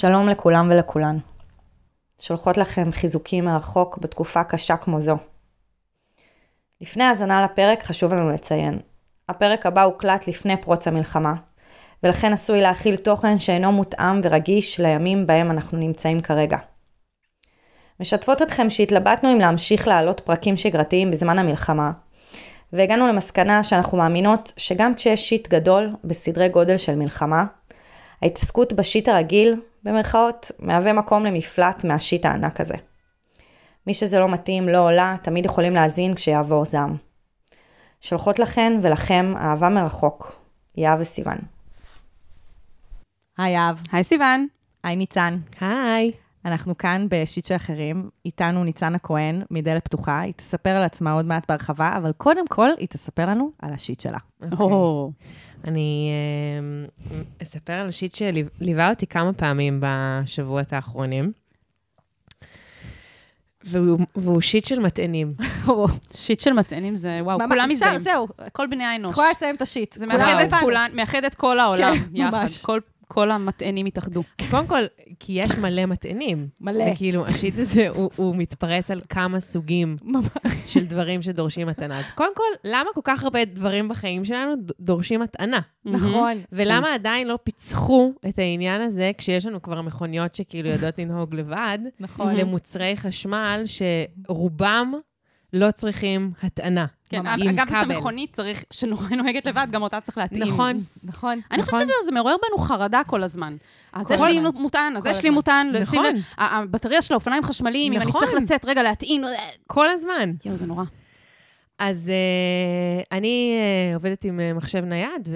שלום לכולם ולכולן. שולחות לכם חיזוקים מרחוק בתקופה קשה כמו זו. לפני האזנה לפרק חשוב לנו לציין. הפרק הבא הוקלט לפני פרוץ המלחמה, ולכן עשוי להכיל תוכן שאינו מותאם ורגיש לימים בהם אנחנו נמצאים כרגע. משתפות אתכם שהתלבטנו אם להמשיך להעלות פרקים שגרתיים בזמן המלחמה, והגענו למסקנה שאנחנו מאמינות שגם כשיש שיט גדול בסדרי גודל של מלחמה, ההתעסקות בשיט הרגיל, במרכאות, מהווה מקום למפלט מהשיט הענק הזה. מי שזה לא מתאים, לא עולה, תמיד יכולים להאזין כשיעבור זעם. שולחות לכן ולכם אהבה מרחוק. יהב וסיוון. היי אב. היי סיוון. היי ניצן. היי. אנחנו כאן בשיט של אחרים, איתנו ניצן הכהן, מדלת פתוחה, היא תספר על עצמה עוד מעט בהרחבה, אבל קודם כל היא תספר לנו על השיט שלה. אוקיי. או, אני אה, אספר על שיט שליווה אותי כמה פעמים בשבועות האחרונים. והוא, והוא שיט של מטענים. שיט של מטענים זה, וואו, כולם מזדהים. זהו. כל בני האנוש. את יכולה לסיים את השיט. זה מאחד את הבנו. כולן, מאחד את כל העולם כן, יחד. כל- המטענים התאחדו. אז קודם כל, כי יש מלא מטענים. מלא. וכאילו, השיט הזה, הוא, הוא מתפרס על כמה סוגים של דברים שדורשים מתנה. אז קודם כל, למה כל כך הרבה דברים בחיים שלנו דורשים מתנה? נכון. ולמה עדיין לא פיצחו את העניין הזה, כשיש לנו כבר מכוניות שכאילו יודעות לנהוג לבד, נכון. למוצרי חשמל שרובם לא צריכים הטענה. כן, אגב, את. המכונית צריך, שנוהגת לבד, גם אותה צריך להתאים. נכון. נכון. אני חושבת נכון. שזה זה מעורר בנו חרדה כל הזמן. אז יש לי הזמן. מוטען, אז יש לי. מוטען, לשים נכון. לב, הבטריה של האופניים חשמליים, אם אני נכון. צריך לצאת, רגע, להטעין, כל הזמן. יואו, זה נורא. אז uh, אני uh, עובדת עם uh, מחשב נייד,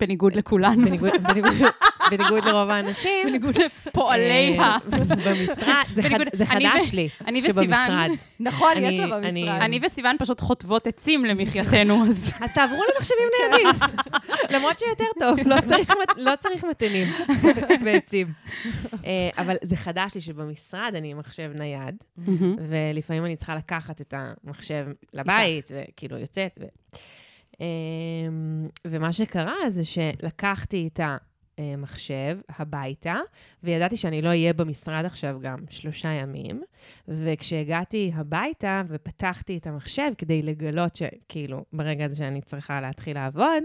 בניגוד לכולן. ובניגוד בניגוד, בניגוד לרוב האנשים, בניגוד לפועלי ה... במשרד, זה, חד, בניגוד- זה אני חדש ו- לי, אני שבמשרד. נכון, אני- יש לה אני- במשרד. אני וסיוון פשוט חוטבות עצים למחייתנו, אז... אז תעברו למחשבים ניידים, למרות שיותר טוב, לא צריך, מת- לא צריך מתנים ועצים. אה, אבל זה חדש לי שבמשרד אני עם מחשב נייד, ולפעמים אני צריכה לקחת את המחשב לבית, וכאילו יוצאת. ו... אמ, ומה שקרה זה שלקחתי את המחשב הביתה, וידעתי שאני לא אהיה במשרד עכשיו גם שלושה ימים, וכשהגעתי הביתה ופתחתי את המחשב כדי לגלות שכאילו, ברגע הזה שאני צריכה להתחיל לעבוד,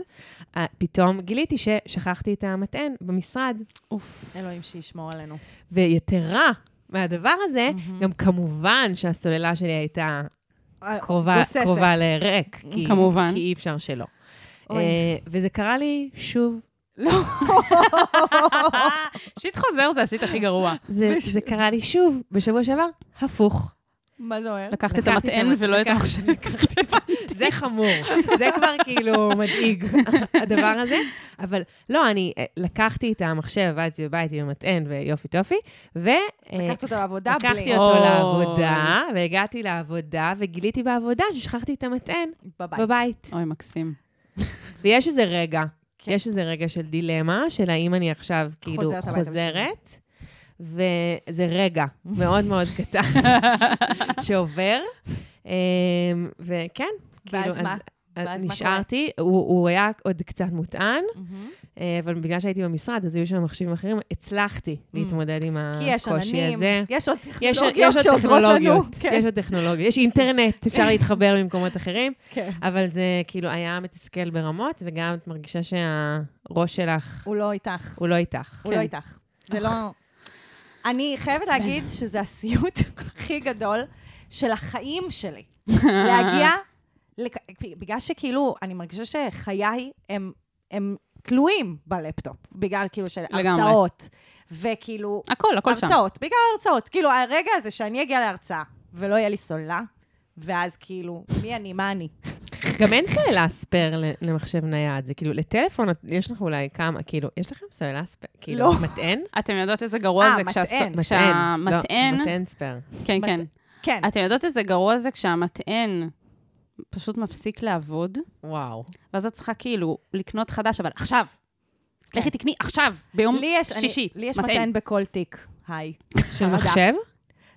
פתאום גיליתי ששכחתי את המטען במשרד. אוף. אלוהים שישמור עלינו. ויתרה מהדבר הזה, מהמם. גם כמובן שהסוללה שלי הייתה קרובה, גוססת. קרובה לריק, כי, כמובן. כי אי אפשר שלא. אה, וזה קרה לי שוב. שיט חוזר זה השיט הכי גרוע. זה, זה קרה לי שוב בשבוע שעבר, הפוך. מה זה אומר? לקחת את המטען המ- ולא את המחשב. זה חמור, זה כבר כאילו מדאיג, הדבר הזה. אבל לא, אני אה, לקחתי את המחשב, עבדתי בבית עם המטען ויופי טופי, ו... אה, לקחת אותו לעבודה בלי. לקחתי אותו. לעבודה, והגעתי לעבודה, וגיליתי בעבודה ששכחתי את המטען בבית. אוי, מקסים. ויש איזה רגע, כן. יש איזה רגע של דילמה, של האם אני עכשיו כאילו חוזרת, וזה רגע מאוד מאוד קטן שעובר. אמ, וכן, כאילו, ואז מה? אז מה נשארתי, הוא, הוא היה עוד קצת מוטען. אה, אבל בגלל שהייתי במשרד, אז היו שם מחשבים אחרים, הצלחתי להתמודד עם Mm. כי יש הקושי עננים, הזה. יש עוד טכנולוגיות שעוזרות לנו. כן. יש עוד טכנולוגיות, יש אינטרנט, אפשר להתחבר ממקומות אחרים, כן. אבל זה כאילו היה מתסכל ברמות, וגם את מרגישה שהראש שלך, הוא לא איתך. הוא לא איתך. הוא לא איתך. זה לא... אני חייבת להגיד שזה הסיוט הכי גדול של החיים שלי. להגיע, לק- בגלל שכאילו, אני מרגישה שחיי הם, הם תלויים בלפטופ, בגלל כאילו של לגמרי. הרצאות, וכאילו, הכל, הכל שם. הרצאות, בגלל הרצאות. כאילו, הרגע הזה שאני אגיע להרצאה, ולא יהיה לי סוללה, ואז כאילו, מי אני, מה אני? גם אין סוללה spare למחשב נייד, זה כאילו, לטלפון, יש לך אולי כמה, כאילו, יש לכם סוללה spare, כאילו, לא. מטען? אתם יודעות איזה גרוע אה, זה כשהס- מטען. מטען, כשהמטען... לא, מטען ספייר. כן, כן. כן. אתם יודעות איזה גרוע זה כשהמטען פשוט מפסיק לעבוד, וואו. ואז את צריכה כאילו לקנות חדש, אבל עכשיו. כן. לכי תקני עכשיו, ביום שישי. לי יש מטען. בכל תיק. היי. של. מחשב?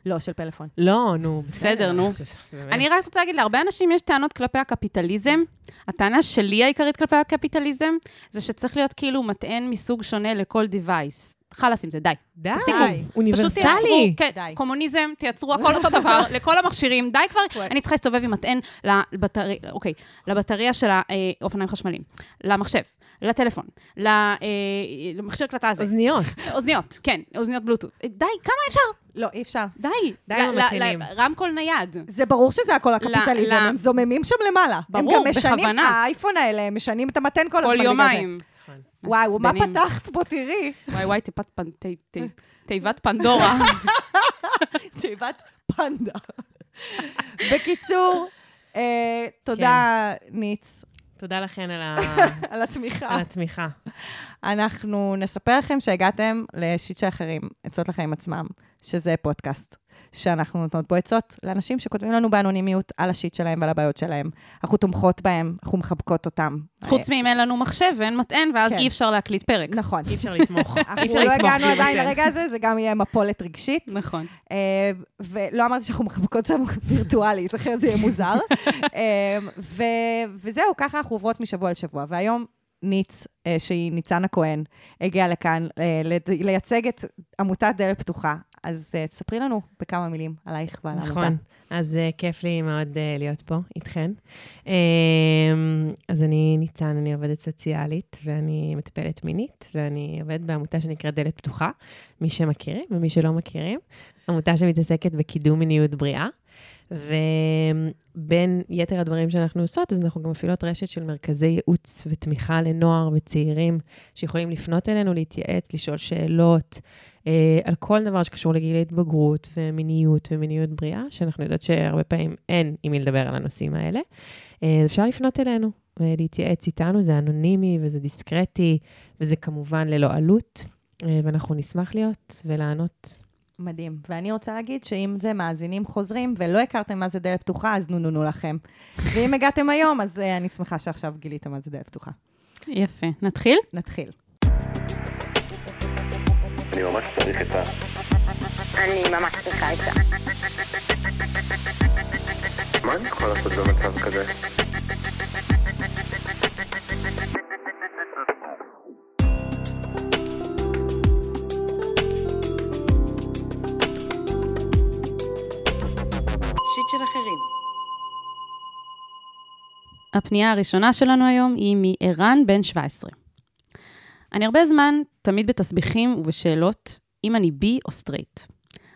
לא, של פלאפון. לא, נו, בסדר, נו. אני רק רוצה להגיד, להרבה אנשים יש טענות כלפי הקפיטליזם. הטענה שלי העיקרית כלפי הקפיטליזם, זה שצריך להיות כאילו מטען מסוג שונה לכל device. חלאס עם זה, די. די, תפסיקו. פשוט אוניברסלי. תייצרו, כן, די. קומוניזם, תייצרו הכל אותו דבר, לכל המכשירים, די כבר, אני צריכה להסתובב עם מטען לבטריה, אוקיי, לבטריה של האופניים חשמליים, למחשב, לטלפון, אה, למכשיר הקלטה הזה, אוזניות. אוזניות, כן, אוזניות בלוטות. די, כמה אפשר? לא, אי אפשר. די. די ל- עם ל- המתנים. ל- רמקול נייד. זה ברור שזה הכל הקפיטליזם, הם זוממים שם למעלה. ברור, הם גם משנים, בכוונה. האייפון האלה, הם משנים את המתן כל הזמן כל. יומיים. וואו, מה. פתחת פה, תראי? וואי וואי, תיבת פנדורה. תיבת פנדה. בקיצור, אה, תודה, ניץ, תודה לכן על ה- על התמיכה. על התמיכה. אנחנו נספר לכם שהגעתם לשיט של אחרים, עצות לחיים עצמם, שזה פודקאסט, שאנחנו נותנות בו עצות לאנשים שכותבים לנו באנונימיות על השיט שלהם ועל הבעיות שלהם. אנחנו תומכות בהם, אנחנו מחבקות אותם. חוץ מאם אין לנו מחשב ואין מטען, ואז כן. אי אפשר להקליט פרק. נכון. אי אפשר לתמוך. אי אנחנו אפשר לא לתמוך הגענו בלי עדיין מטען. לרגע הזה, זה גם יהיה מפולת רגשית. נכון. אה, ולא אמרתי שאנחנו מחבקות אותם וירטואלית, אחרת זה יהיה מוזר. אה, וזהו, ככה אנחנו עוברות משבוע לשבוע. והיום ניץ, אה, שהיא ניצנה כהן, הגיעה לכאן אה, לייצג את עמותת דלת פתוחה. אז אה, תספרי לנו בכמה מילים עלייך ועל העמותה. נכון. אז uh, כיף לי מאוד uh, להיות פה איתכן. Um, אז אני ניצן, אני עובדת סוציאלית ואני מטפלת מינית, ואני עובדת בעמותה שנקראת דלת פתוחה, מי שמכירים ומי שלא מכירים. עמותה שמתעסקת בקידום מיניות בריאה. ובין יתר הדברים שאנחנו עושות, אז אנחנו גם מפעילות רשת של מרכזי ייעוץ ותמיכה לנוער וצעירים שיכולים לפנות אלינו, להתייעץ, לשאול שאלות אה, על כל דבר שקשור לגיל ההתבגרות ומיניות ומיניות בריאה, שאנחנו יודעות שהרבה פעמים אין עם מי לדבר על הנושאים האלה. אה, אפשר לפנות אלינו ולהתייעץ איתנו, זה אנונימי וזה דיסקרטי, וזה כמובן ללא עלות, אה, ואנחנו נשמח להיות ולענות. מדהים. ואני רוצה להגיד שאם זה מאזינים חוזרים ולא הכרתם מה זה דלת פתוחה, אז נו נו נו לכם. ואם הגעתם היום, אז אה, אני שמחה שעכשיו גיליתם מה זה דלת פתוחה. יפה. נתחיל? נתחיל. אני ממש צריך עצה. אני ממש צריכה עצה. מה אני יכול לעשות במצב כזה? הפנייה הראשונה שלנו היום היא מערן בן 17. אני הרבה זמן תמיד בתסביכים ובשאלות אם אני בי או סטרייט.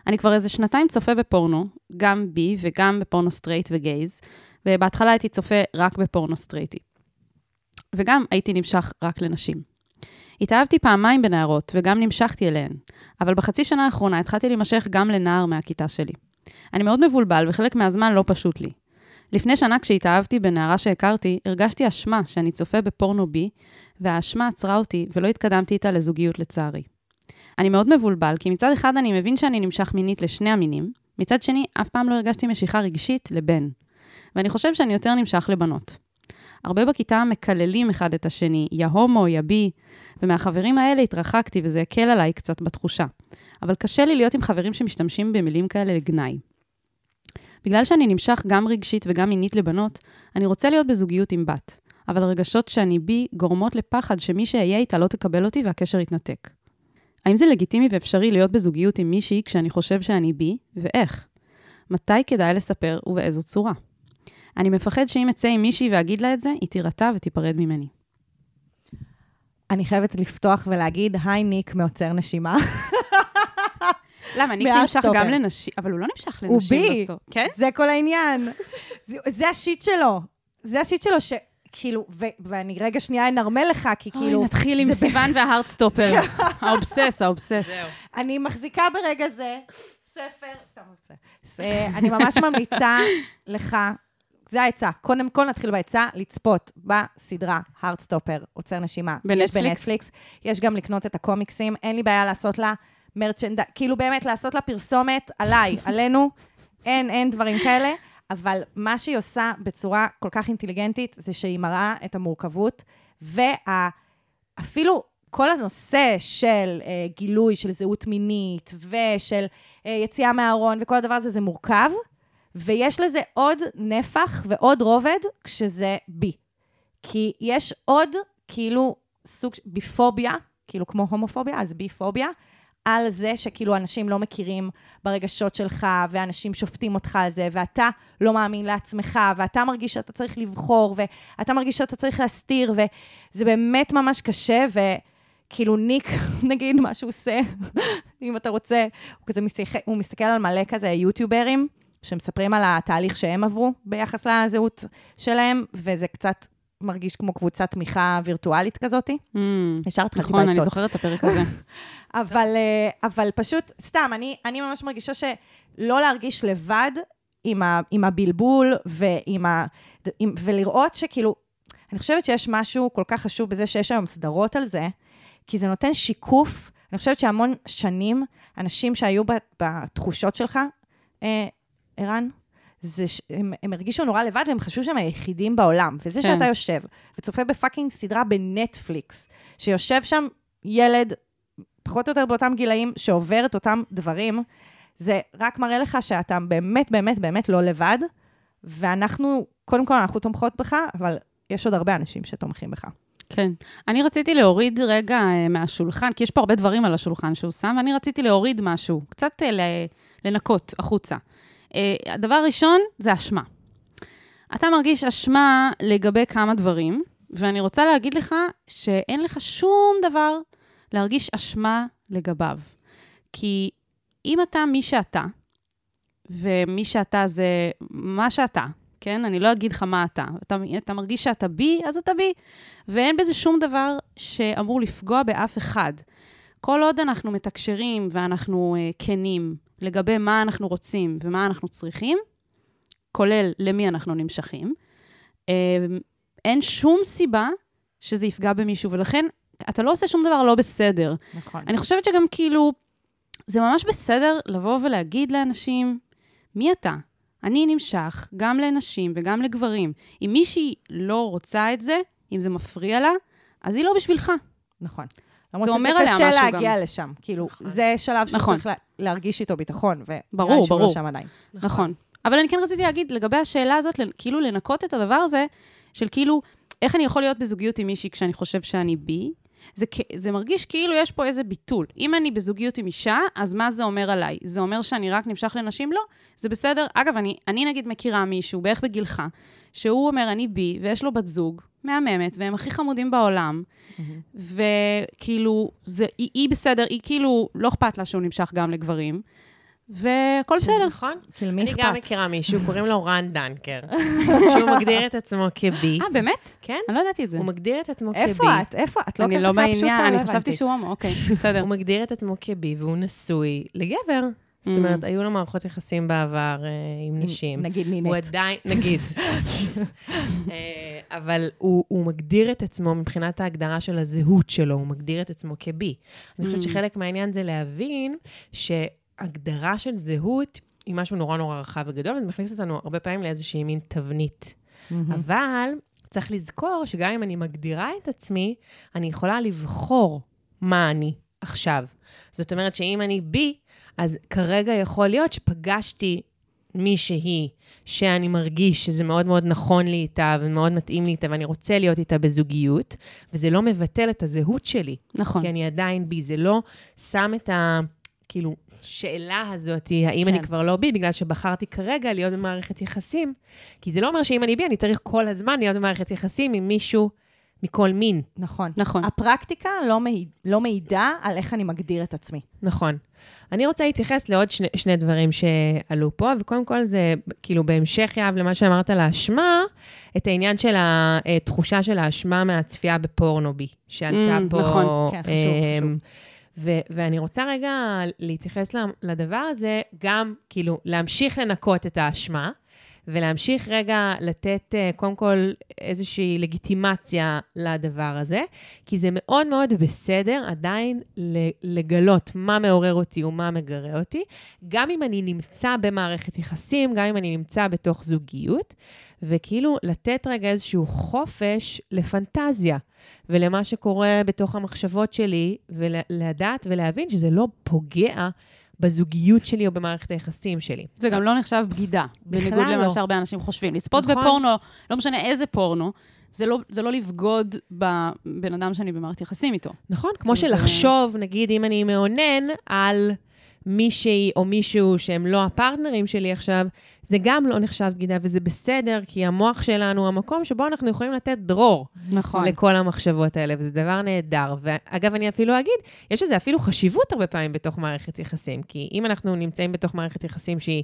אני כבר איזה שנתיים צופה בפורנו, גם בי וגם בפורנו סטרייט וגייז, ובהתחלה הייתי צופה רק בפורנו סטרייטי. וגם הייתי נמשך רק לנשים. התאהבתי פעמיים בנערות וגם נמשכתי אליהן, אבל בחצי שנה האחרונה התחלתי להימשך גם לנער מהכיתה שלי. אני מאוד מבולבל וחלק מהזמן לא פשוט לי. לפני שנה כשהתאהבתי בנערה שהכרתי, הרגשתי אשמה שאני צופה בפורנו בי, והאשמה עצרה אותי ולא התקדמתי איתה לזוגיות לצערי. אני מאוד מבולבל, כי מצד אחד אני מבין שאני נמשך מינית לשני המינים, מצד שני, אף פעם לא הרגשתי משיכה רגשית לבן. ואני חושב שאני יותר נמשך לבנות. הרבה בכיתה מקללים אחד את השני, יא הומו, יא בי, ומהחברים האלה התרחקתי וזה הקל עליי קצת בתחושה. אבל קשה לי להיות עם חברים שמשתמשים במילים כאלה לגנאי. בגלל שאני נמשך גם רגשית וגם מינית לבנות, אני רוצה להיות בזוגיות עם בת. אבל הרגשות שאני בי גורמות לפחד שמי שאהיה איתה לא תקבל אותי והקשר יתנתק. האם זה לגיטימי ואפשרי להיות בזוגיות עם מישהי כשאני חושב שאני בי, ואיך? מתי כדאי לספר ובאיזו צורה? אני מפחד שאם אצא עם מישהי ואגיד לה את זה, היא תירתע ותיפרד ממני. אני חייבת לפתוח ולהגיד, היי ניק מעוצר נשימה. למה? ניק נמשך. גם לנשים, אבל הוא לא נמשך הוא לנשים בי. בסוף. כן? זה כל העניין. זה, זה ה shit שלו. זה ה shit שלו שכאילו, ו, ואני רגע שנייה אנרמל לך, כי כאילו... אוי, נתחיל עם סיוון וה Heartstopper. ה obsess, ה obsess. אני מחזיקה ברגע זה ספר, סתם רוצה. אה, אני ממש ממליצה לך, זה העצה. קודם כל נתחיל בעצה, לצפות בסדרה Heartstopper, עוצר נשימה. יש בנטפליקס? בנטפליקס, יש גם לקנות את הקומיקסים, אין לי בעיה לעשות לה מרצ'נד... כאילו באמת, לעשות לה פרסומת עליי, עלינו, אין, אין דברים כאלה. אבל מה שהיא עושה בצורה כל כך אינטליגנטית, זה שהיא מראה את המורכבות, ואפילו כל הנושא של אה, גילוי של זהות מינית, ושל אה, יציאה מהארון, וכל הדבר הזה, זה מורכב, ויש לזה עוד נפח ועוד רובד כשזה בי. כי יש עוד, כאילו, סוג, ביפוביה, כאילו כמו הומופוביה, אז ביפוביה, על זה שכאילו אנשים לא מכירים ברגשות שלך, ואנשים שופטים אותך על זה, ואתה לא מאמין לעצמך, ואתה מרגיש שאתה צריך לבחור, ואתה מרגיש שאתה צריך להסתיר, וזה באמת ממש קשה, וכאילו ניק, נגיד, מה שהוא עושה, אם אתה רוצה, הוא כזה מסתכל, הוא מסתכל על מלא כזה יוטיוברים, שמספרים על התהליך שהם עברו ביחס לזהות שלהם, וזה קצת מרגיש כמו קבוצת תמיכה וירטואלית כזאת. Mm, השארתי לך טיפה נכון, אני. זוכרת את הפרק הזה. אבל, אה, אבל פשוט, סתם, אני, אני ממש מרגישה שלא להרגיש לבד עם, ה, עם הבלבול ועם ה, עם, ולראות שכאילו, אני חושבת שיש משהו כל כך חשוב בזה שיש היום סדרות על זה, כי זה נותן שיקוף. אני חושבת שהמון שנים, אנשים שהיו בתחושות שלך, אה, ערן, זה ש... הם, הרגישו נורא לבד והם חשבו שהם היחידים בעולם. וזה כן. שאתה יושב וצופה בפאקינג סדרה בנטפליקס, שיושב שם ילד, פחות או יותר באותם גילאים, שעובר את אותם דברים, זה רק מראה לך שאתה באמת, באמת, באמת לא לבד, ואנחנו, קודם כל, אנחנו תומכות בך, אבל יש עוד הרבה אנשים שתומכים בך. כן. אני רציתי להוריד רגע אה, מהשולחן, כי יש פה הרבה דברים על השולחן שהוא שם, ואני רציתי להוריד משהו, קצת אה, ל- לנקות החוצה. אה, הדבר הראשון זה אשמה. אתה מרגיש אשמה לגבי כמה דברים, ואני רוצה להגיד לך שאין לך שום דבר להרגיש אשמה לגביו. כי אם אתה מי שאתה, ומי שאתה זה מה שאתה, כן? אני לא אגיד לך מה אתה. אתה, אתה מרגיש שאתה בי, אז אתה בי. ואין בזה שום דבר שאמור לפגוע באף אחד. כל עוד אנחנו מתקשרים ואנחנו uh, כנים לגבי מה אנחנו רוצים ומה אנחנו צריכים, כולל למי אנחנו נמשכים, uh, אין שום סיבה שזה יפגע במישהו, ולכן אתה לא עושה שום דבר לא בסדר. נכון. אני חושבת שגם כאילו, זה ממש בסדר לבוא ולהגיד לאנשים, מי אתה? אני נמשך גם לנשים וגם לגברים. אם מישהי לא רוצה את זה, אם זה מפריע לה, אז היא לא בשבילך. נכון. למרות שזה קשה להגיע גם. לשם. כאילו, זה שלב נכון. שצריך לה- להרגיש איתו ביטחון, ונראה ברור, לי שהוא לא ברור. שם עדיין. נכון. אבל אני כן רציתי להגיד, לגבי השאלה הזאת, כאילו לנקות את הדבר הזה, של כאילו, איך אני יכול להיות בזוגיות עם מישהי כשאני חושב שאני בי? זה, זה מרגיש כאילו יש פה איזה ביטול. אם אני בזוגיות עם אישה, אז מה זה אומר עליי? זה אומר שאני רק נמשך לנשים? לא, זה בסדר. אגב, אני, אני נגיד מכירה מישהו, בערך בגילך, שהוא אומר, אני בי, ויש לו בת זוג, מהממת, והם הכי חמודים בעולם, וכאילו, זה, היא, היא בסדר, היא כאילו, לא אכפת לה שהוא נמשך גם לגברים, והכל שזה בסדר. נכון. כאילו, מי אני אכפת? גם מכירה מישהו, קוראים לו רן דנקר, שהוא מגדיר את עצמו כבי. אה, באמת? כן? אני לא ידעתי את זה. הוא מגדיר את עצמו כבי. איפה את? איפה? את לא אני לא בעניין, פשוטה, אני לא חשבתי. שהוא הומו, אוקיי, בסדר. הוא מגדיר את עצמו כבי, והוא נשוי לגבר. זאת Mm. אומרת, היו לו מערכות יחסים בעבר אה, עם נשים. נגיד הוא נינט. עדיין, נגיד. אה, אבל הוא, הוא מגדיר את עצמו מבחינת ההגדרה של הזהות שלו, הוא מגדיר את עצמו כבי. אני חושבת Mm. שחלק מהעניין זה להבין שהגדרה של זהות היא משהו נורא נורא רחב וגדול, וזה מכניס אותנו הרבה פעמים לאיזושהי מין תבנית. אבל צריך לזכור שגם אם אני מגדירה את עצמי, אני יכולה לבחור מה אני עכשיו. זאת אומרת שאם אני בי, אז כרגע יכול להיות שפגשתי מישהי שאני מרגיש שזה מאוד מאוד נכון לי איתה ומאוד מתאים לי איתה ואני רוצה להיות איתה בזוגיות, וזה לא מבטל את הזהות שלי. נכון. כי אני עדיין בי, זה לא שם את ה... כאילו, שאלה הזאת, האם כן. אני כבר לא בי, בגלל שבחרתי כרגע להיות במערכת יחסים. כי זה לא אומר שאם אני בי, אני צריך כל הזמן להיות במערכת יחסים עם מישהו מכל מין. נכון. נכון. הפרקטיקה לא, מעיד, לא מעידה על איך אני מגדיר את עצמי. נכון. אני רוצה להתייחס לעוד שני, שני דברים שעלו פה, וקודם כל זה כאילו בהמשך, יהב, למה שאמרת על האשמה, את העניין של התחושה של האשמה מהצפייה בפורנובי, שעלתה Mm, פה. נכון. כן, חשוב, אמ, חשוב. ו- ואני רוצה רגע להתייחס לדבר הזה, גם כאילו להמשיך לנקות את האשמה, ולהמשיך רגע לתת uh, קודם כל איזושהי לגיטימציה לדבר הזה, כי זה מאוד מאוד בסדר עדיין לגלות מה מעורר אותי ומה מגרה אותי, גם אם אני נמצא במערכת יחסים, גם אם אני נמצא בתוך זוגיות, וכאילו לתת רגע איזשהו חופש לפנטזיה. ולמה שקורה בתוך המחשבות שלי, ולדעת ולהבין שזה לא פוגע בזוגיות שלי או במערכת היחסים שלי. זה גם לא נחשב בגידה, בניגוד למה לא. שהרבה אנשים חושבים. לצפות נכון. בפורנו, לא משנה איזה פורנו, זה לא, זה לא לבגוד בבן אדם שאני במערכת יחסים איתו. נכון, כמו שלחשוב, נגיד, אם אני מאונן על מישהי או מישהו שהם לא הפרטנרים שלי עכשיו, זה גם לא נחשב בגידה, וזה בסדר, כי המוח שלנו הוא המקום שבו אנחנו יכולים לתת דרור נכון. לכל המחשבות האלה, וזה דבר נהדר. ואגב, אני אפילו אגיד, יש לזה אפילו חשיבות הרבה פעמים בתוך מערכת יחסים, כי אם אנחנו נמצאים בתוך מערכת יחסים שהיא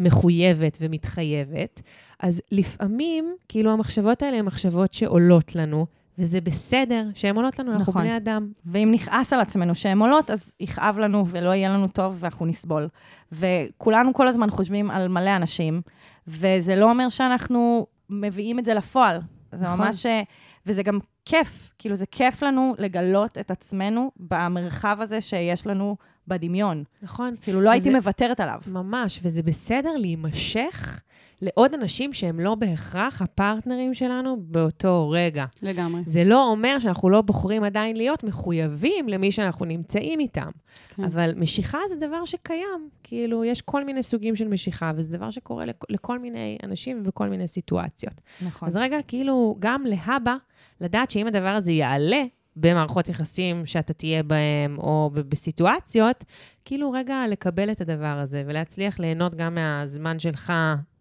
מחויבת ומתחייבת, אז לפעמים, כאילו, המחשבות האלה הן מחשבות שעולות לנו, וזה בסדר שהן עולות לנו, אנחנו נכון. בני אדם. ואם נכעס על עצמנו שהן עולות, אז יכאב לנו ולא יהיה לנו טוב ואנחנו נסבול. וכולנו כל הזמן חושבים על מלא אנשים, וזה לא אומר שאנחנו מביאים את זה לפועל. זה נכון. ממש... אה, וזה גם כיף, כאילו זה כיף לנו לגלות את עצמנו במרחב הזה שיש לנו בדמיון. נכון. כאילו לא הייתי מוותרת עליו. ממש, וזה בסדר להימשך לעוד אנשים שהם לא בהכרח הפרטנרים שלנו באותו רגע. לגמרי. זה לא אומר שאנחנו לא בוחרים עדיין להיות מחויבים למי שאנחנו נמצאים איתם. כן. אבל משיכה זה דבר שקיים. כאילו, יש כל מיני סוגים של משיכה, וזה דבר שקורה לכ- לכל מיני אנשים ובכל מיני סיטואציות. נכון. אז רגע, כאילו, גם להבא, לדעת שאם הדבר הזה יעלה במערכות יחסים שאתה תהיה בהם, או בסיטואציות, כאילו רגע לקבל את הדבר הזה, ולהצליח ליהנות גם מהזמן שלך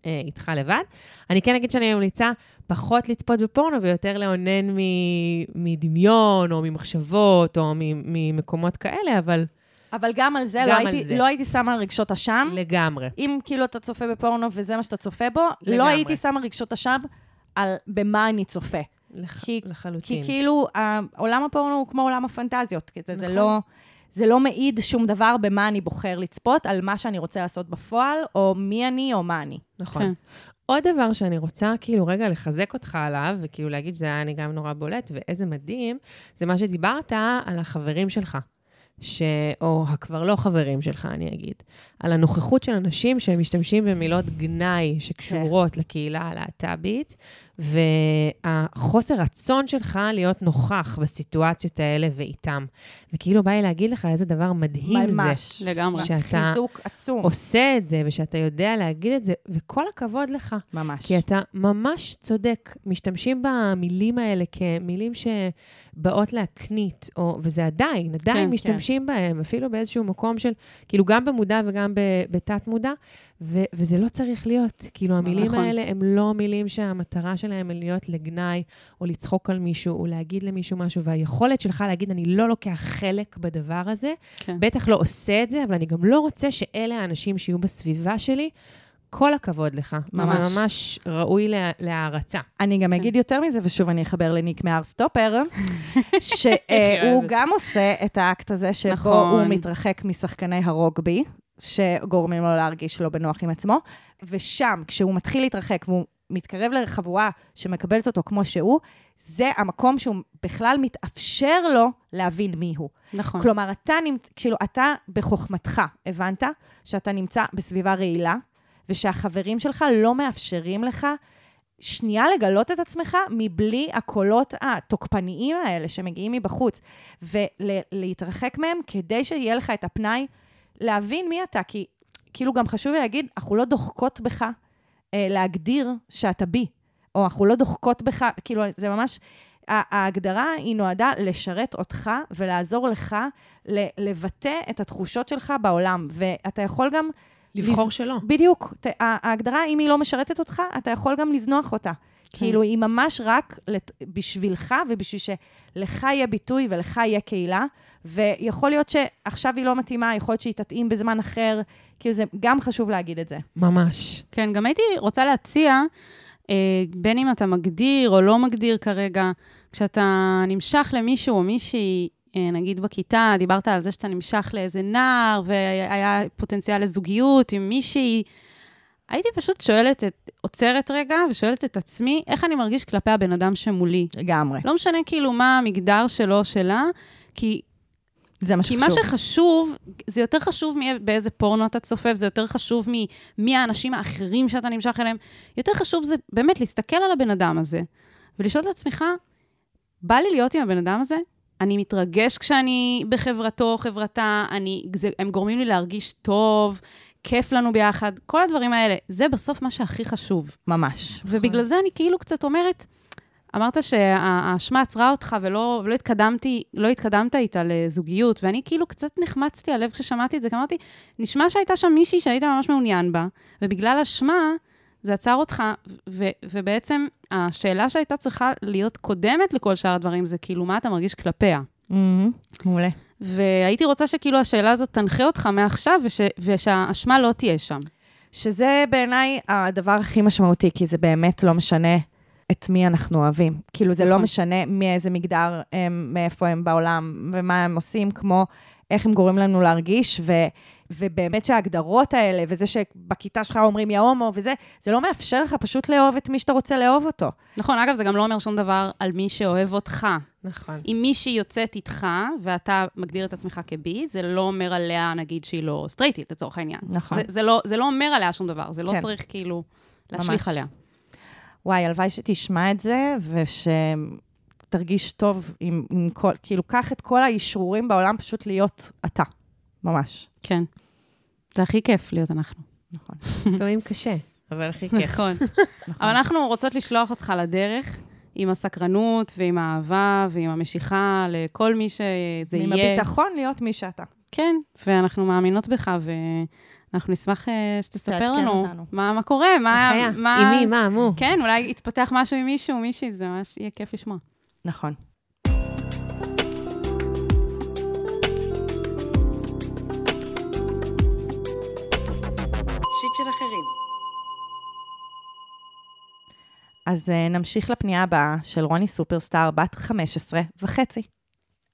אה, איתך לבד. אני כן אגיד שאני ממליצה פחות לצפות בפורנו ויותר לאונן מ- מדמיון, או ממחשבות, או ממקומות כאלה, אבל אבל גם על זה, גם לא, על הייתי, זה. לא הייתי שמה רגשות אשם. לגמרי. אם כאילו אתה צופה בפורנו וזה מה שאתה צופה בו, לגמרי. לא הייתי שמה רגשות אשם על במה אני צופה. לח... כי- לחלוטין. כי כאילו, עולם הפורנו הוא כמו עולם הפנטזיות. כי זה, זה, נכון. לא, זה לא מעיד שום דבר במה אני בוחר לצפות, על מה שאני רוצה לעשות בפועל, או מי אני או מה אני. נכון. כן. עוד דבר שאני רוצה כאילו רגע לחזק אותך עליו, וכאילו להגיד שזה היה אני גם נורא בולט, ואיזה מדהים, זה מה שדיברת על החברים שלך. ש... או הכבר לא חברים שלך, אני אגיד. על הנוכחות של אנשים שמשתמשים במילות גנאי שקשורות כן. לקהילה הלהט"בית, והחוסר רצון שלך להיות נוכח בסיטואציות האלה ואיתם. וכאילו בא לי להגיד לך איזה דבר מדהים זה. ממש. לגמרי. שאתה חיזוק עצום. עושה את זה, ושאתה יודע להגיד את זה, וכל הכבוד לך. ממש. כי אתה ממש צודק. משתמשים במילים האלה כמילים שבאות להקנית, או, וזה עדיין, עדיין כן, משתמשים בהם, אפילו באיזשהו מקום של, כאילו, גם במודע וגם בתת-מודע, ו- וזה לא צריך להיות. כאילו, המילים נכון. האלה הם לא מילים שהמטרה שלהם היא להיות לגנאי, או לצחוק על מישהו, או להגיד למישהו משהו, והיכולת שלך להגיד, אני לא לוקח חלק בדבר הזה, כן. בטח לא עושה את זה, אבל אני גם לא רוצה שאלה האנשים שיהיו בסביבה שלי. כל הכבוד לך. ממש. זה ממש ראוי לה- להערצה. אני גם כן. אגיד יותר מזה, ושוב אני אחבר לניק מהארסטופר, שהוא אוהבת. גם עושה את האקט הזה שבו נכון. הוא מתרחק משחקני הרוגבי, שגורמים לו להרגיש לא בנוח עם עצמו, ושם, כשהוא מתחיל להתרחק והוא מתקרב לחבורה שמקבלת אותו כמו שהוא, זה המקום שהוא בכלל מתאפשר לו להבין מי הוא. נכון. כלומר, אתה נמצא, כאילו, אתה בחוכמתך, הבנת? שאתה נמצא בסביבה רעילה, ושהחברים שלך לא מאפשרים לך שנייה לגלות את עצמך מבלי הקולות התוקפניים האלה שמגיעים מבחוץ, ולהתרחק מהם כדי שיהיה לך את הפנאי להבין מי אתה. כי כאילו גם חשוב לי להגיד, אנחנו לא דוחקות בך אה, להגדיר שאתה בי, או אנחנו לא דוחקות בך, כאילו, זה ממש... ההגדרה היא נועדה לשרת אותך ולעזור לך לבטא את התחושות שלך בעולם. ואתה יכול גם... לבחור לז- שלא. בדיוק. ת- ההגדרה, אם היא לא משרתת אותך, אתה יכול גם לזנוח אותה. כן. כאילו, היא ממש רק לת- בשבילך ובשביל שלך יהיה ביטוי ולך יהיה קהילה. ויכול להיות שעכשיו היא לא מתאימה, יכול להיות שהיא תתאים בזמן אחר. כאילו, זה גם חשוב להגיד את זה. ממש. כן, גם הייתי רוצה להציע, אה, בין אם אתה מגדיר או לא מגדיר כרגע, כשאתה נמשך למישהו או מישהי, אה, נגיד בכיתה, דיברת על זה שאתה נמשך לאיזה נער, והיה פוטנציאל לזוגיות עם מישהי, הייתי פשוט שואלת, את, עוצרת רגע ושואלת את עצמי, איך אני מרגיש כלפי הבן אדם שמולי. לגמרי. לא משנה כאילו מה המגדר שלו או שלה, כי זה מה כי שחשוב. מה שחשוב, זה יותר חשוב מי- באיזה פורנו אתה צופף, זה יותר חשוב ממי האנשים האחרים שאתה נמשך אליהם. יותר חשוב זה באמת להסתכל על הבן אדם הזה ולשאול את עצמך, בא לי להיות עם הבן אדם הזה? אני מתרגש כשאני בחברתו או חברתה, אני, זה, הם גורמים לי להרגיש טוב, כיף לנו ביחד, כל הדברים האלה. זה בסוף מה שהכי חשוב. ממש. ובגלל זה אני כאילו קצת אומרת, אמרת שהאשמה עצרה אותך ולא, ולא התקדמתי, לא התקדמת איתה לזוגיות, ואני כאילו קצת נחמצתי הלב כששמעתי את זה, כי אמרתי, נשמע שהייתה שם מישהי שהיית ממש מעוניין בה, ובגלל אשמה, זה עצר אותך, ו- ובעצם השאלה שהייתה צריכה להיות קודמת לכל שאר הדברים, זה כאילו, מה אתה מרגיש כלפיה? מהמם, מעולה. והייתי רוצה שכאילו השאלה הזאת תנחה אותך מעכשיו, וש- ושהאשמה לא תהיה שם. שזה בעיניי הדבר הכי משמעותי, כי זה באמת לא משנה את מי אנחנו אוהבים. כאילו, זה לא נכון. משנה מאיזה מגדר הם, מאיפה הם בעולם, ומה הם עושים, כמו איך הם גורמים לנו להרגיש, ו, ובאמת שההגדרות האלה, וזה שבכיתה שלך אומרים יא הומו, וזה, זה לא מאפשר לך פשוט לאהוב את מי שאתה רוצה לאהוב אותו. נכון, אגב, זה גם לא אומר שום דבר על מי שאוהב אותך. נכון. אם מישהי יוצאת איתך, ואתה מגדיר את עצמך כבי, זה לא אומר עליה, נגיד, שהיא לא סטרייטית, לצורך העניין. נכון. זה, זה, לא, זה לא אומר עליה שום דבר, זה לא כן. צריך כאילו להשליך ממש. עליה. וואי, הלוואי שתשמע את זה, ושתרגיש טוב עם, עם כל, כאילו, קח את כל האישרורים בעולם פשוט להיות אתה. ממש. כן. זה הכי כיף להיות אנחנו. נכון. לפעמים קשה, אבל הכי כיף. נכון. אבל אנחנו רוצות לשלוח אותך לדרך עם הסקרנות ועם האהבה ועם המשיכה לכל מי שזה עם יהיה. הביטחון להיות מי שאתה. כן, ואנחנו מאמינות בך, ואנחנו נשמח אה, שתספר לנו אותנו. מה, מה קורה, מה... בחייה. מה... עם מי, מה, מו. כן, אולי יתפתח משהו עם מישהו, מישהי, זה ממש יהיה כיף לשמוע. נכון. אז uh, נמשיך לפנייה הבאה של רוני סופרסטאר, בת 15 וחצי.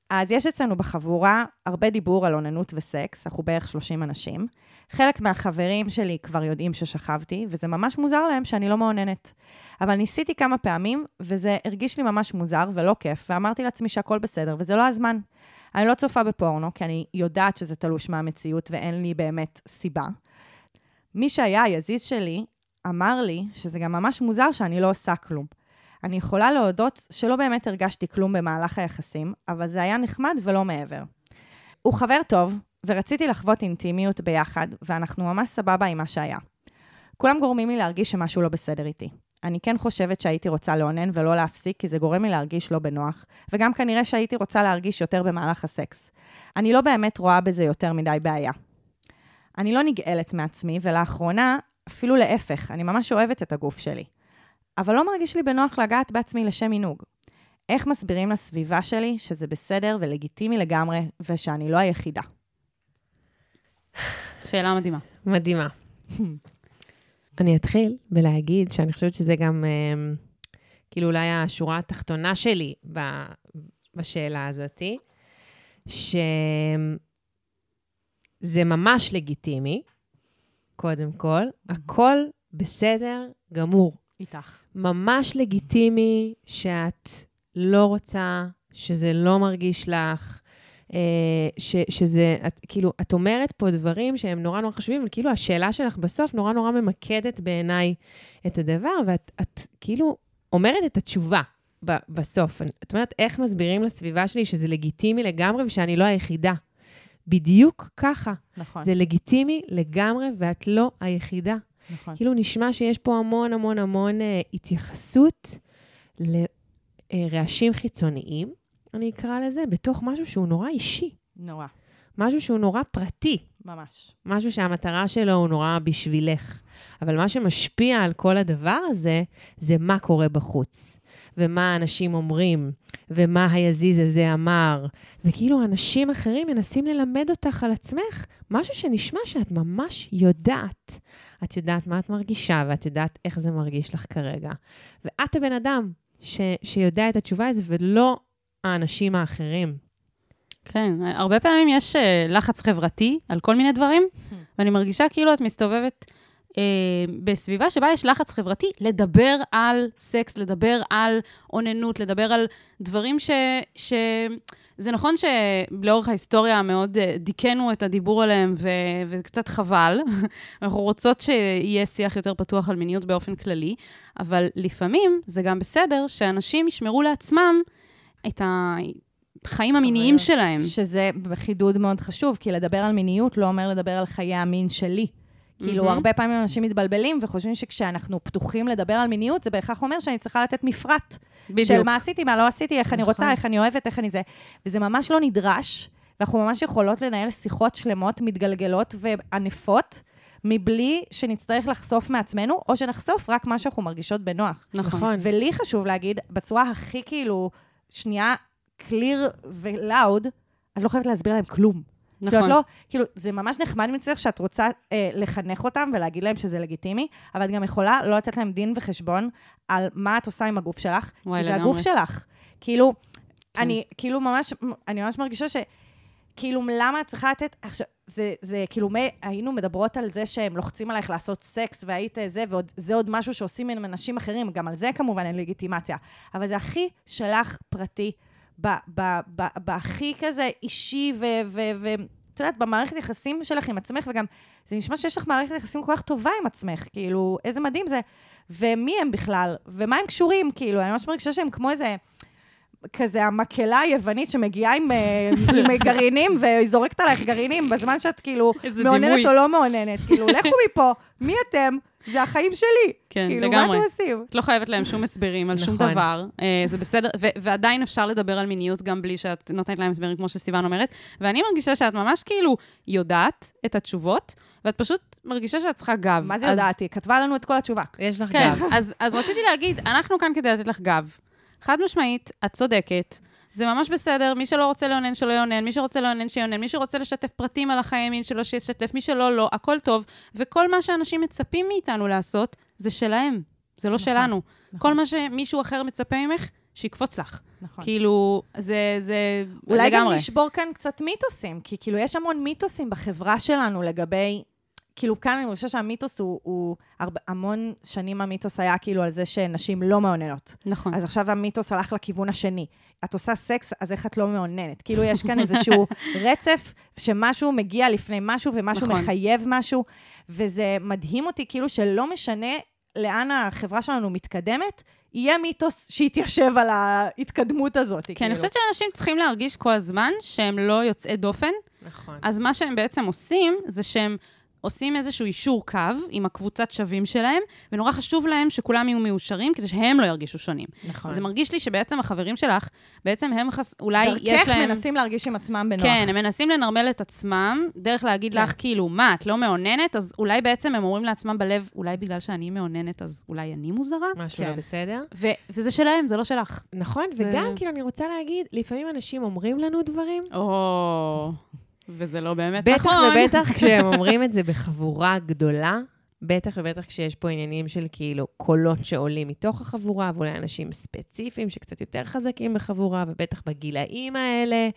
אז יש אצלנו בחבורה הרבה דיבור על אוננות וסקס, אנחנו בערך 30 אנשים. חלק מהחברים שלי כבר יודעים ששכבתי, וזה ממש מוזר להם שאני לא מאוננת. אבל ניסיתי כמה פעמים, וזה הרגיש לי ממש מוזר ולא כיף, ואמרתי לעצמי שהכל בסדר, וזה לא הזמן. אני לא צופה בפורנו, כי אני יודעת שזה תלוש מהמציאות ואין לי באמת סיבה. מי שהיה היזיז שלי, אמר לי שזה גם ממש מוזר שאני לא עושה כלום. אני יכולה להודות שלא באמת הרגשתי כלום במהלך היחסים, אבל זה היה נחמד ולא מעבר. הוא חבר טוב, ורציתי לחוות אינטימיות ביחד, ואנחנו ממש סבבה עם מה שהיה. כולם גורמים לי להרגיש שמשהו לא בסדר איתי. אני כן חושבת שהייתי רוצה לאונן ולא להפסיק, כי זה גורם לי להרגיש לא בנוח, וגם כנראה שהייתי רוצה להרגיש יותר במהלך הסקס. אני לא באמת רואה בזה יותר מדי בעיה. אני לא נגאלת מעצמי, ולאחרונה, אפילו להפך, אני ממש אוהבת את הגוף שלי. אבל לא מרגיש לי בנוח לגעת בעצמי לשם עינוג. איך מסבירים לסביבה שלי שזה בסדר ולגיטימי לגמרי, ושאני לא היחידה? שאלה מדהימה. מדהימה. אני אתחיל בלהגיד שאני חושבת שזה גם, אה, כאילו אולי השורה התחתונה שלי בשאלה הזאתי, שזה ממש לגיטימי, קודם כל, הכל בסדר גמור. איתך. ממש לגיטימי שאת לא רוצה, שזה לא מרגיש לך, אה, ש, שזה, את, כאילו, את אומרת פה דברים שהם נורא נורא חשובים, אבל כאילו השאלה שלך בסוף נורא נורא ממקדת בעיניי את הדבר, ואת את, כאילו אומרת את התשובה ב, בסוף. את אומרת, איך מסבירים לסביבה שלי שזה לגיטימי לגמרי ושאני לא היחידה. בדיוק ככה. נכון, זה לגיטימי לגמרי, ואת לא היחידה. נכון. כאילו נשמע שיש פה המון המון המון אה, התייחסות לרעשים חיצוניים, אני אקרא לזה, בתוך משהו שהוא נורא אישי, נורא, משהו שהוא נורא פרטי, ממש. משהו שהמטרה שלו הוא נורא בשבילך. אבל מה שמשפיע על כל הדבר הזה, זה מה קורה בחוץ, ומה האנשים אומרים, ומה היזיז הזה אמר, וכאילו אנשים אחרים מנסים ללמד אותך על עצמך משהו שנשמע שאת ממש יודעת. את יודעת מה את מרגישה, ואת יודעת איך זה מרגיש לך כרגע. ואת הבן אדם ש, שיודע את התשובה הזו, ולא האנשים האחרים. כן, הרבה פעמים יש אה, לחץ חברתי על כל מיני דברים, ואני מרגישה כאילו את מסתובבת בסביבה שבה יש לחץ חברתי לדבר על סקס, לדבר על אוננות, לדבר על דברים ש... ש... זה נכון שלאורך ההיסטוריה מאוד אה, דיכאנו את הדיבור עליהם, ו... וקצת חבל. אנחנו רוצות שיהיה שיח יותר פתוח על מיניות באופן כללי, אבל לפעמים זה גם בסדר שאנשים ישמרו לעצמם את ה... החיים המיניים שלהם. שזה חידוד מאוד חשוב, כי לדבר על מיניות לא אומר לדבר על חיי המין שלי. כאילו. הרבה פעמים אנשים מתבלבלים וחושבים שכשאנחנו פתוחים לדבר על מיניות, זה בהכרח אומר שאני צריכה לתת מפרט. של בדיוק. מה עשיתי, מה לא עשיתי, איך אני נכון. רוצה, איך אני אוהבת, איך אני זה. וזה ממש לא נדרש, ואנחנו ממש יכולות לנהל שיחות שלמות, מתגלגלות וענפות, מבלי שנצטרך לחשוף מעצמנו, או שנחשוף רק מה שאנחנו מרגישות בנוח. נכון. נכון. ולי חשוב להגיד, בצורה הכי כאילו, שנייה, קליר ולאוד, את לא חייבת להסביר להם כלום. נכון. לא, כאילו, זה ממש נחמד מצדך שאת רוצה אה, לחנך אותם ולהגיד להם שזה לגיטימי, אבל את גם יכולה לא לתת להם דין וחשבון על מה את עושה עם הגוף שלך, וואי, כי זה לגמרי. הגוף שלך. כאילו, כן. אני כאילו ממש, אני ממש מרגישה ש... כאילו, למה את צריכה לתת... עכשיו, זה, זה כאילו, מי, היינו מדברות על זה שהם לוחצים עלייך לעשות סקס, והיית זה, וזה עוד משהו שעושים עם אנשים אחרים, גם על זה כמובן אין לגיטימציה. אבל זה הכי שלך פרטי, בהכי כזה אישי, ואת יודעת, במערכת יחסים שלך עם עצמך, וגם זה נשמע שיש לך מערכת יחסים כל כך טובה עם עצמך, כאילו, איזה מדהים זה. ומי הם בכלל, ומה הם קשורים, כאילו, אני ממש מרגישה שהם כמו איזה... כזה המקהלה היוונית שמגיעה עם, אה, עם גרעינים והיא זורקת עלייך גרעינים בזמן שאת כאילו מעוננת דימוי. או לא מעוננת. כאילו, לכו מפה, מי אתם? זה החיים שלי. כן, כאילו, לגמרי. מה אתם עושים? את לא חייבת להם שום הסברים על שום נכון. דבר. אה, זה בסדר, ו- ועדיין אפשר לדבר על מיניות גם בלי שאת נותנת להם הסברים, כמו שסיוון אומרת. ואני מרגישה שאת ממש כאילו יודעת את התשובות, ואת פשוט מרגישה שאת צריכה גב. מה זה אז- יודעת? היא כתבה לנו את כל התשובה. יש לך כן, גב. אז, אז רציתי להגיד, אנחנו כאן כדי לתת לך גב. חד משמעית, את צודקת. זה ממש בסדר, מי שלא רוצה לאונן, שלא יאונן, מי שרוצה לאונן, שיאונן, מי שרוצה לשתף פרטים על החיי מין שלו, שישתף, מי שלא, לא, הכל טוב. וכל מה שאנשים מצפים מאיתנו לעשות, זה שלהם, זה לא נכון, שלנו. נכון. כל מה שמישהו אחר מצפה ממך, שיקפוץ לך. נכון. כאילו, זה, זה אולי גם לגמרי. נשבור כאן קצת מיתוסים, כי כאילו יש המון מיתוסים בחברה שלנו לגבי... כאילו כאן אני חושבת שהמיתוס הוא, הוא הרבה, המון שנים המיתוס היה כאילו על זה שנשים לא מאוננות. נכון. אז עכשיו המיתוס הלך לכיוון השני. את עושה סקס, אז איך את לא מאוננת? כאילו יש כאן איזשהו רצף שמשהו מגיע לפני משהו ומשהו נכון. מחייב משהו, וזה מדהים אותי כאילו שלא משנה לאן החברה שלנו מתקדמת, יהיה מיתוס שיתיישב על ההתקדמות הזאת. כי כאילו. אני חושבת שאנשים צריכים להרגיש כל הזמן שהם לא יוצאי דופן, נכון. אז מה שהם בעצם עושים, זה שהם עושים איזשהו אישור קו עם הקבוצת שווים שלהם, ונורא חשוב להם שכולם יהיו מאושרים, כדי שהם לא ירגישו שונים. נכון. זה מרגיש לי שבעצם החברים שלך, בעצם הם חס... אולי יש דרכך להם... מנסים להרגיש עם עצמם בנוח. כן, הם מנסים לנרמל את עצמם, דרך להגיד כן. לך, כאילו, מה, את לא מאוננת? אז אולי בעצם הם אומרים לעצמם בלב, אולי בגלל שאני מאוננת, אז אולי אני מוזרה? משהו כן. לא בסדר. ו- וזה שלהם, זה לא שלך. נכון, וגם, כאילו, אני רוצה להגיד, לפעמים אנשים אומרים לנו דברים, או... וזה לא באמת בטח נכון. ובטח כשהם אומרים את זה בחבורה גדולה, בטח ובטח כשיש פה עניינים של כאילו קולות שעולים מתוך החבורה, ואולי אנשים ספציפיים שקצת יותר חזקים בחבורה, ובטח בגילאים האלה.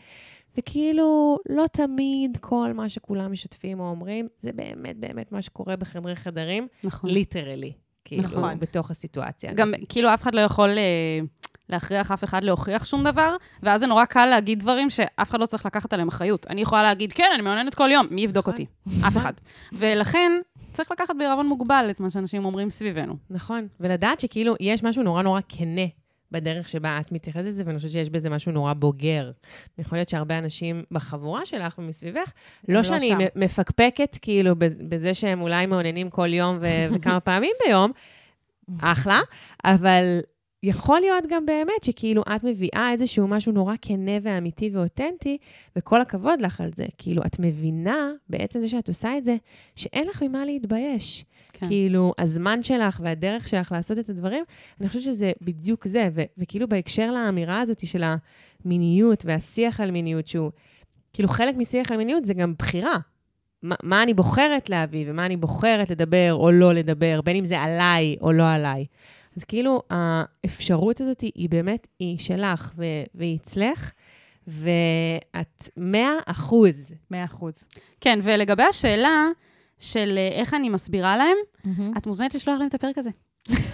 וכאילו, לא תמיד כל מה שכולם משתפים או אומרים, זה באמת באמת מה שקורה בחדרי חדרים, נכון. ליטרלי. כאילו, נכון. בתוך הסיטואציה. גם כאילו אף אחד לא יכול אה, להכריח אף אחד להוכיח שום דבר, ואז זה נורא קל להגיד דברים שאף אחד לא צריך לקחת עליהם אחריות. אני יכולה להגיד, כן, אני מאוננת כל יום, מי יבדוק נכון. אותי? אף אחד. ולכן, צריך לקחת בעירבון מוגבל את מה שאנשים אומרים סביבנו. נכון, ולדעת שכאילו יש משהו נורא נורא כנה בדרך שבה את מתייחסת לזה, ואני חושבת שיש בזה משהו נורא בוגר. יכול להיות שהרבה אנשים בחבורה שלך ומסביבך, לא לא שאני שם. מפקפקת כאילו בז- בזה שהם אולי מעוננים כל יום ו- וכמה פעמים ביום, אחלה, אבל יכול להיות גם באמת שכאילו את מביאה איזשהו משהו נורא כנה ואמיתי ואותנטי, וכל הכבוד לך על זה. כאילו, את מבינה, בעצם זה שאת עושה את זה, שאין לך ממה להתבייש. כן. כאילו, הזמן שלך והדרך שלך לעשות את הדברים, אני חושבת שזה בדיוק זה. ו- וכאילו בהקשר לאמירה הזאת של המיניות והשיח על מיניות, שהוא כאילו חלק משיח על מיניות זה גם בחירה. מה, מה אני בוחרת להביא ומה אני בוחרת לדבר או לא לדבר, בין אם זה עליי או לא עליי. אז כאילו, האפשרות הזאת היא, באמת, היא שלך ו- והיא אצלך, ואת מאה אחוז. מאה אחוז. כן, ולגבי השאלה של אה, איך אני מסבירה להם, את מוזמנת לשלוח להם את הפרק הזה.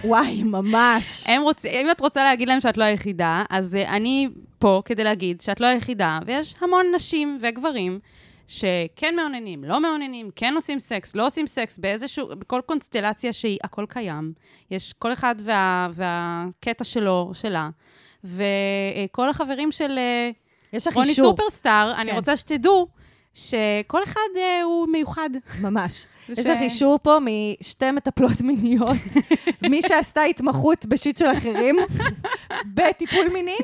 וואי, ממש. הם רוצ... אם את רוצה להגיד להם שאת לא היחידה, אז uh, אני פה כדי להגיד שאת לא היחידה, ויש המון נשים וגברים שכן מאוננים, לא מאוננים, כן עושים סקס, לא עושים סקס, באיזשהו, בכל קונסטלציה שהיא, הכל קיים. יש כל אחד וה, והקטע שלו, שלה. וכל החברים של... אה, יש לך רוני אישור. סופרסטאר, אני כן. רוצה שתדעו שכל אחד אה, הוא מיוחד. ממש. וש- יש לך אישור פה משתי מטפלות מיניות, מי שעשתה התמחות בשיט של אחרים, בטיפול מיני.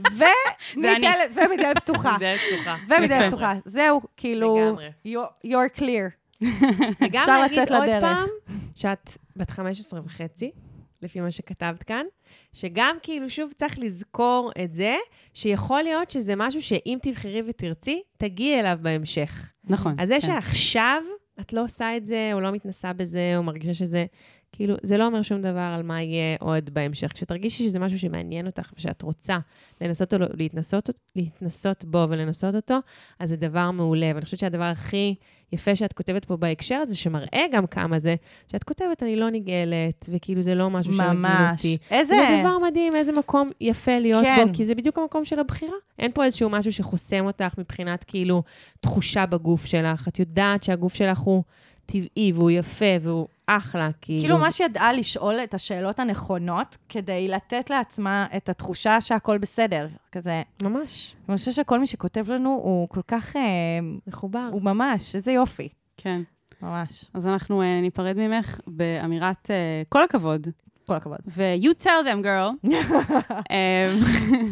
ומדלת- ומדלת פתוחה. דלת פתוחה. ומדלת. פתוחה. זהו, כאילו, you're- you're clear. וגם אפשר להגיד לצאת עוד לדרך. פעם, שאת בת 15 וחצי, לפי מה שכתבת כאן, שגם כאילו, שוב, צריך לזכור את זה, שיכול להיות שזה משהו שאם תבחרי ותרצי, תגיעי אליו בהמשך. נכון. אז זה כן. שעכשיו את לא עושה את זה, או לא מתנסה בזה, או מרגישה שזה, כאילו, זה לא אומר שום דבר על מה יהיה עוד בהמשך. כשתרגישי שזה משהו שמעניין אותך ושאת רוצה לנסות או לא- להתנסות, להתנסות בו ולנסות אותו, אז זה דבר מעולה. ואני חושבת שהדבר הכי יפה שאת כותבת פה בהקשר הזה, שמראה גם כמה זה, שאת כותבת, אני לא נגאלת, וכאילו זה לא משהו ממש. אותי. איזה... זה דבר מדהים, איזה מקום יפה להיות כן. בו, כי זה בדיוק המקום של הבחירה. אין פה איזשהו משהו שחוסם אותך מבחינת כאילו תחושה בגוף שלך. את יודעת שהגוף שלך הוא טבעי והוא יפה והוא אחלה, כאילו. כאילו ממש ידעה לשאול את השאלות הנכונות, כדי לתת לעצמה את התחושה שהכל בסדר. כזה, ממש. אני חושבת שכל מי שכותב לנו הוא כל כך... אה, מחובר. הוא ממש, איזה יופי. כן. ממש. אז אנחנו אה, ניפרד ממך באמירת אה, כל הכבוד. כל הכבוד. ו-you tell them, girl. אה,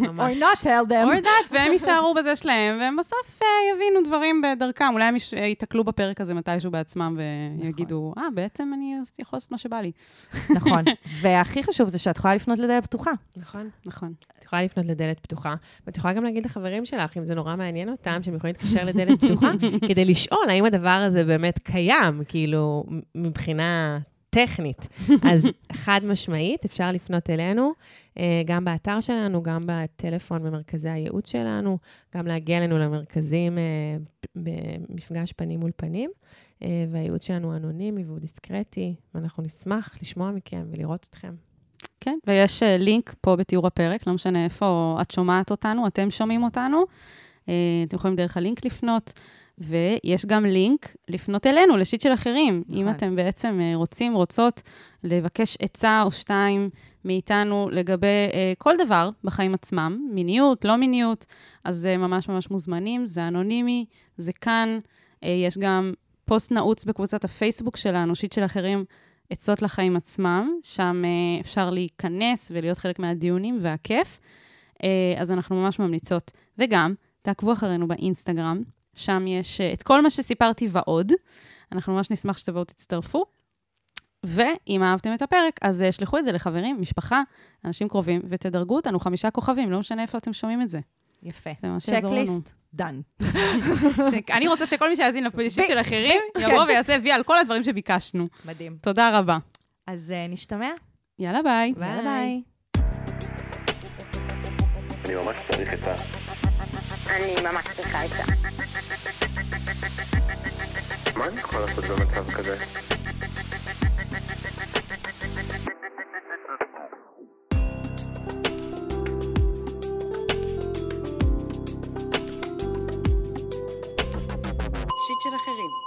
ממש. or not tell them. or that, והם יישארו בזה שלהם, והם בסוף אה, יבינו דברים בדרכם. אולי הם יש- ייתקלו בפרק הזה מתישהו בעצמם ויגידו, אה, בעצם אני יכול לעשות מה שבא לי. נכון. והכי חשוב זה שאת יכולה לפנות לדלת פתוחה. נכון. נכון. את יכולה לפנות לדלת פתוחה, ואת יכולה גם להגיד לחברים שלך, אם זה נורא מעניין אותם, שהם יכולים להתקשר לדלת פתוחה, כדי לשאול האם הדבר הזה באמת קיים, כאילו, מבחינה טכנית. אז חד משמעית, אפשר לפנות אלינו, אה, גם באתר שלנו, גם בטלפון במרכזי הייעוץ שלנו, גם להגיע אלינו למרכזים אה, במפגש פנים מול פנים. אה, והייעוץ שלנו אנונימי והוא דיסקרטי, ואנחנו נשמח לשמוע מכם ולראות אתכם. כן, ויש לינק פה בתיאור הפרק, לא משנה איפה את שומעת אותנו, אתם שומעים אותנו. אתם יכולים דרך הלינק לפנות, ויש גם לינק לפנות אלינו, לשיט של אחרים. נכון. אם אתם בעצם אה, רוצים, רוצות לבקש עצה או שתיים מאיתנו לגבי אה, כל דבר בחיים עצמם, מיניות, לא מיניות, אז אה, ממש ממש מוזמנים, זה אנונימי, זה כאן. אה, יש גם פוסט נעוץ בקבוצת הפייסבוק שלנו, שיט של אחרים, עצות לחיים עצמם, שם אה, אפשר להיכנס ולהיות חלק מהדיונים והכיף. אה, אז אנחנו ממש ממליצות. וגם, תעקבו אחרינו באינסטגרם, שם יש אה, את כל מה שסיפרתי ועוד. אנחנו ממש נשמח שתבואו תצטרפו. ואם אהבתם את הפרק, אז אה, שלחו את זה לחברים, משפחה, אנשים קרובים, ותדרגו אותנו חמישה כוכבים, לא משנה איפה אתם שומעים את זה. יפה. זה ממש יעזור לנו. צ'קליסט, דן. אני רוצה שכל מי שיאזין לפגישות של אחרים, יבוא ויעשה וי על כל הדברים שביקשנו. מדהים. תודה רבה. אז אה, נשתמע. יאללה, ביי. יאללה ביי. אני ממש צריך עצה. אני ממש צריכה את זה. מה אני יכול לעשות במצב כזה? שיט של אחרים